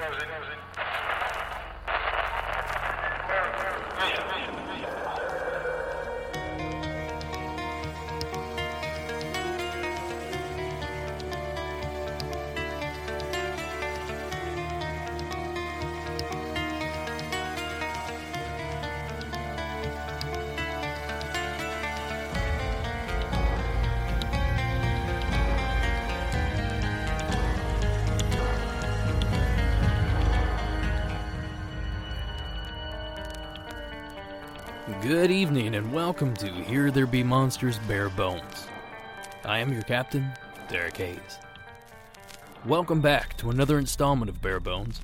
does it. Good evening and welcome to Here There Be Monsters Bare Bones. I am your captain, Derek Hayes. Welcome back to another installment of Bare Bones.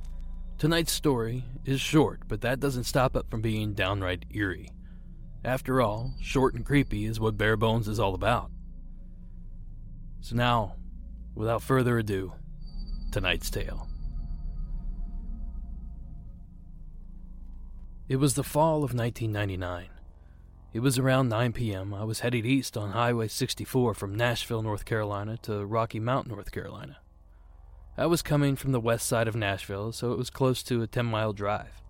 Tonight's story is short, but that doesn't stop it from being downright eerie. After all, short and creepy is what Bare Bones is all about. So now, without further ado, tonight's tale. It was the fall of 1999. It was around 9 p.m. I was headed east on Highway 64 from Nashville, North Carolina to Rocky Mount, North Carolina. I was coming from the west side of Nashville, so it was close to a 10 mile drive.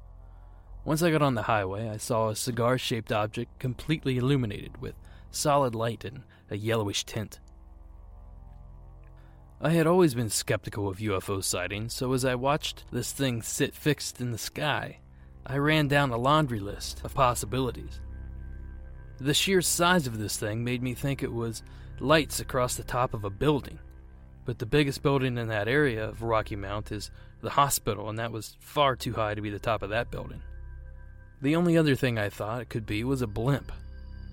Once I got on the highway, I saw a cigar shaped object completely illuminated with solid light and a yellowish tint. I had always been skeptical of UFO sightings, so as I watched this thing sit fixed in the sky, I ran down a laundry list of possibilities. The sheer size of this thing made me think it was lights across the top of a building. But the biggest building in that area of Rocky Mount is the hospital, and that was far too high to be the top of that building. The only other thing I thought it could be was a blimp.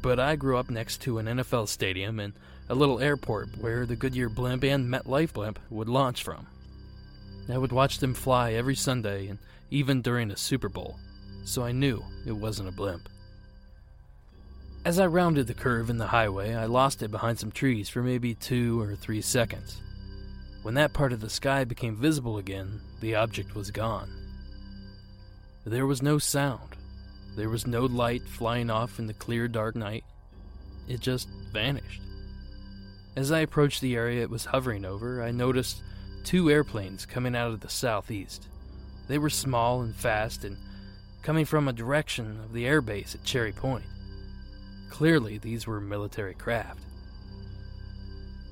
But I grew up next to an NFL stadium and a little airport where the Goodyear blimp and MetLife blimp would launch from. I would watch them fly every Sunday and even during a Super Bowl, so I knew it wasn't a blimp. As I rounded the curve in the highway, I lost it behind some trees for maybe two or three seconds. When that part of the sky became visible again, the object was gone. There was no sound. There was no light flying off in the clear dark night. It just vanished. As I approached the area it was hovering over, I noticed two airplanes coming out of the southeast. They were small and fast and coming from a direction of the airbase at Cherry Point. Clearly, these were military craft.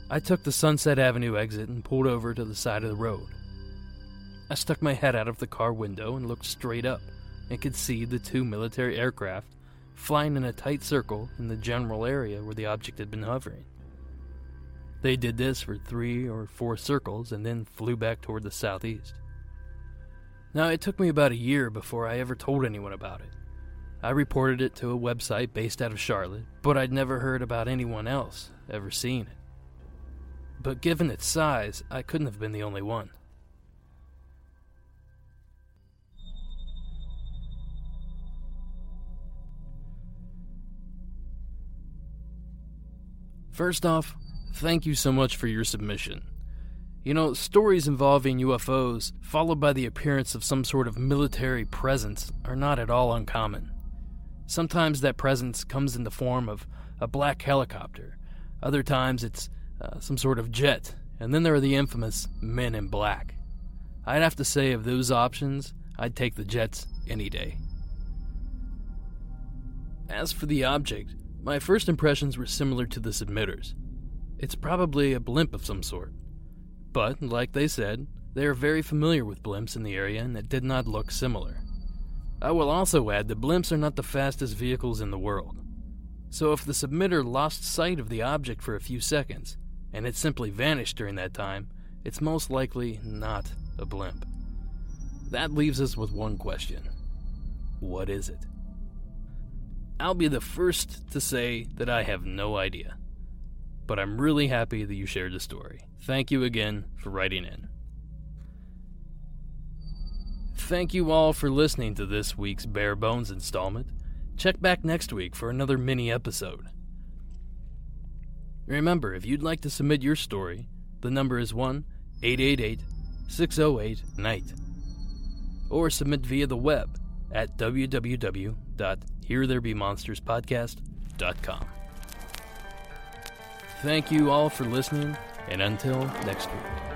I took the Sunset Avenue exit and pulled over to the side of the road. I stuck my head out of the car window and looked straight up and could see the two military aircraft flying in a tight circle in the general area where the object had been hovering. They did this for three or four circles and then flew back toward the southeast. Now, it took me about a year before I ever told anyone about it. I reported it to a website based out of Charlotte, but I'd never heard about anyone else ever seeing it. But given its size, I couldn't have been the only one. First off, thank you so much for your submission. You know, stories involving UFOs, followed by the appearance of some sort of military presence, are not at all uncommon. Sometimes that presence comes in the form of a black helicopter, other times it's uh, some sort of jet, and then there are the infamous men in black. I'd have to say, of those options, I'd take the jets any day. As for the object, my first impressions were similar to the submitters. It's probably a blimp of some sort. But, like they said, they are very familiar with blimps in the area and it did not look similar. I will also add that blimps are not the fastest vehicles in the world. So if the submitter lost sight of the object for a few seconds, and it simply vanished during that time, it's most likely not a blimp. That leaves us with one question What is it? I'll be the first to say that I have no idea. But I'm really happy that you shared the story. Thank you again for writing in. Thank you all for listening to this week's Bare Bones installment. Check back next week for another mini episode. Remember, if you'd like to submit your story, the number is 1 888 608 NIGHT. Or submit via the web at www.heretherebemonsterspodcast.com. Thank you all for listening, and until next week.